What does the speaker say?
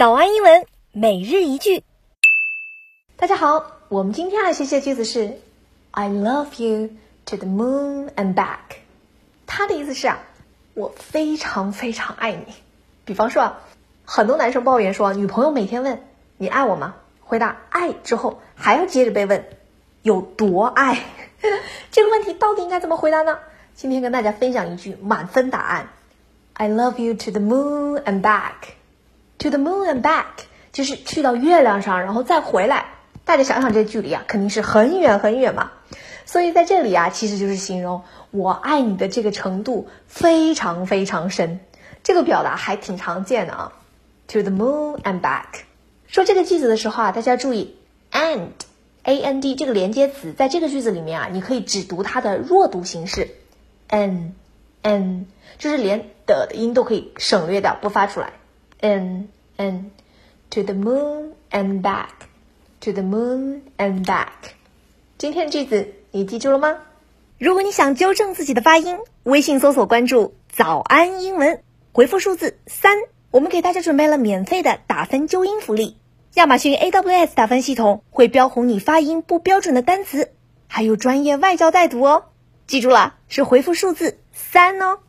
早安英文每日一句。大家好，我们今天来学习的句子是 "I love you to the moon and back"。它的意思是啊，我非常非常爱你。比方说啊，很多男生抱怨说，女朋友每天问你爱我吗？回答爱之后，还要接着被问有多爱。这个问题到底应该怎么回答呢？今天跟大家分享一句满分答案：I love you to the moon and back。To the moon and back，就是去到月亮上，然后再回来。大家想想，这距离啊，肯定是很远很远嘛。所以在这里啊，其实就是形容我爱你的这个程度非常非常深。这个表达还挺常见的啊。To the moon and back，说这个句子的时候啊，大家注意，and，a n d 这个连接词在这个句子里面啊，你可以只读它的弱读形式，n，n，就是连的的音都可以省略掉，不发出来。And and to the moon and back to the moon and back。今天的句子你记住了吗？如果你想纠正自己的发音，微信搜索关注“早安英文”，回复数字三，我们给大家准备了免费的打分纠音福利。亚马逊 AWS 打分系统会标红你发音不标准的单词，还有专业外教带读哦。记住了，是回复数字三哦。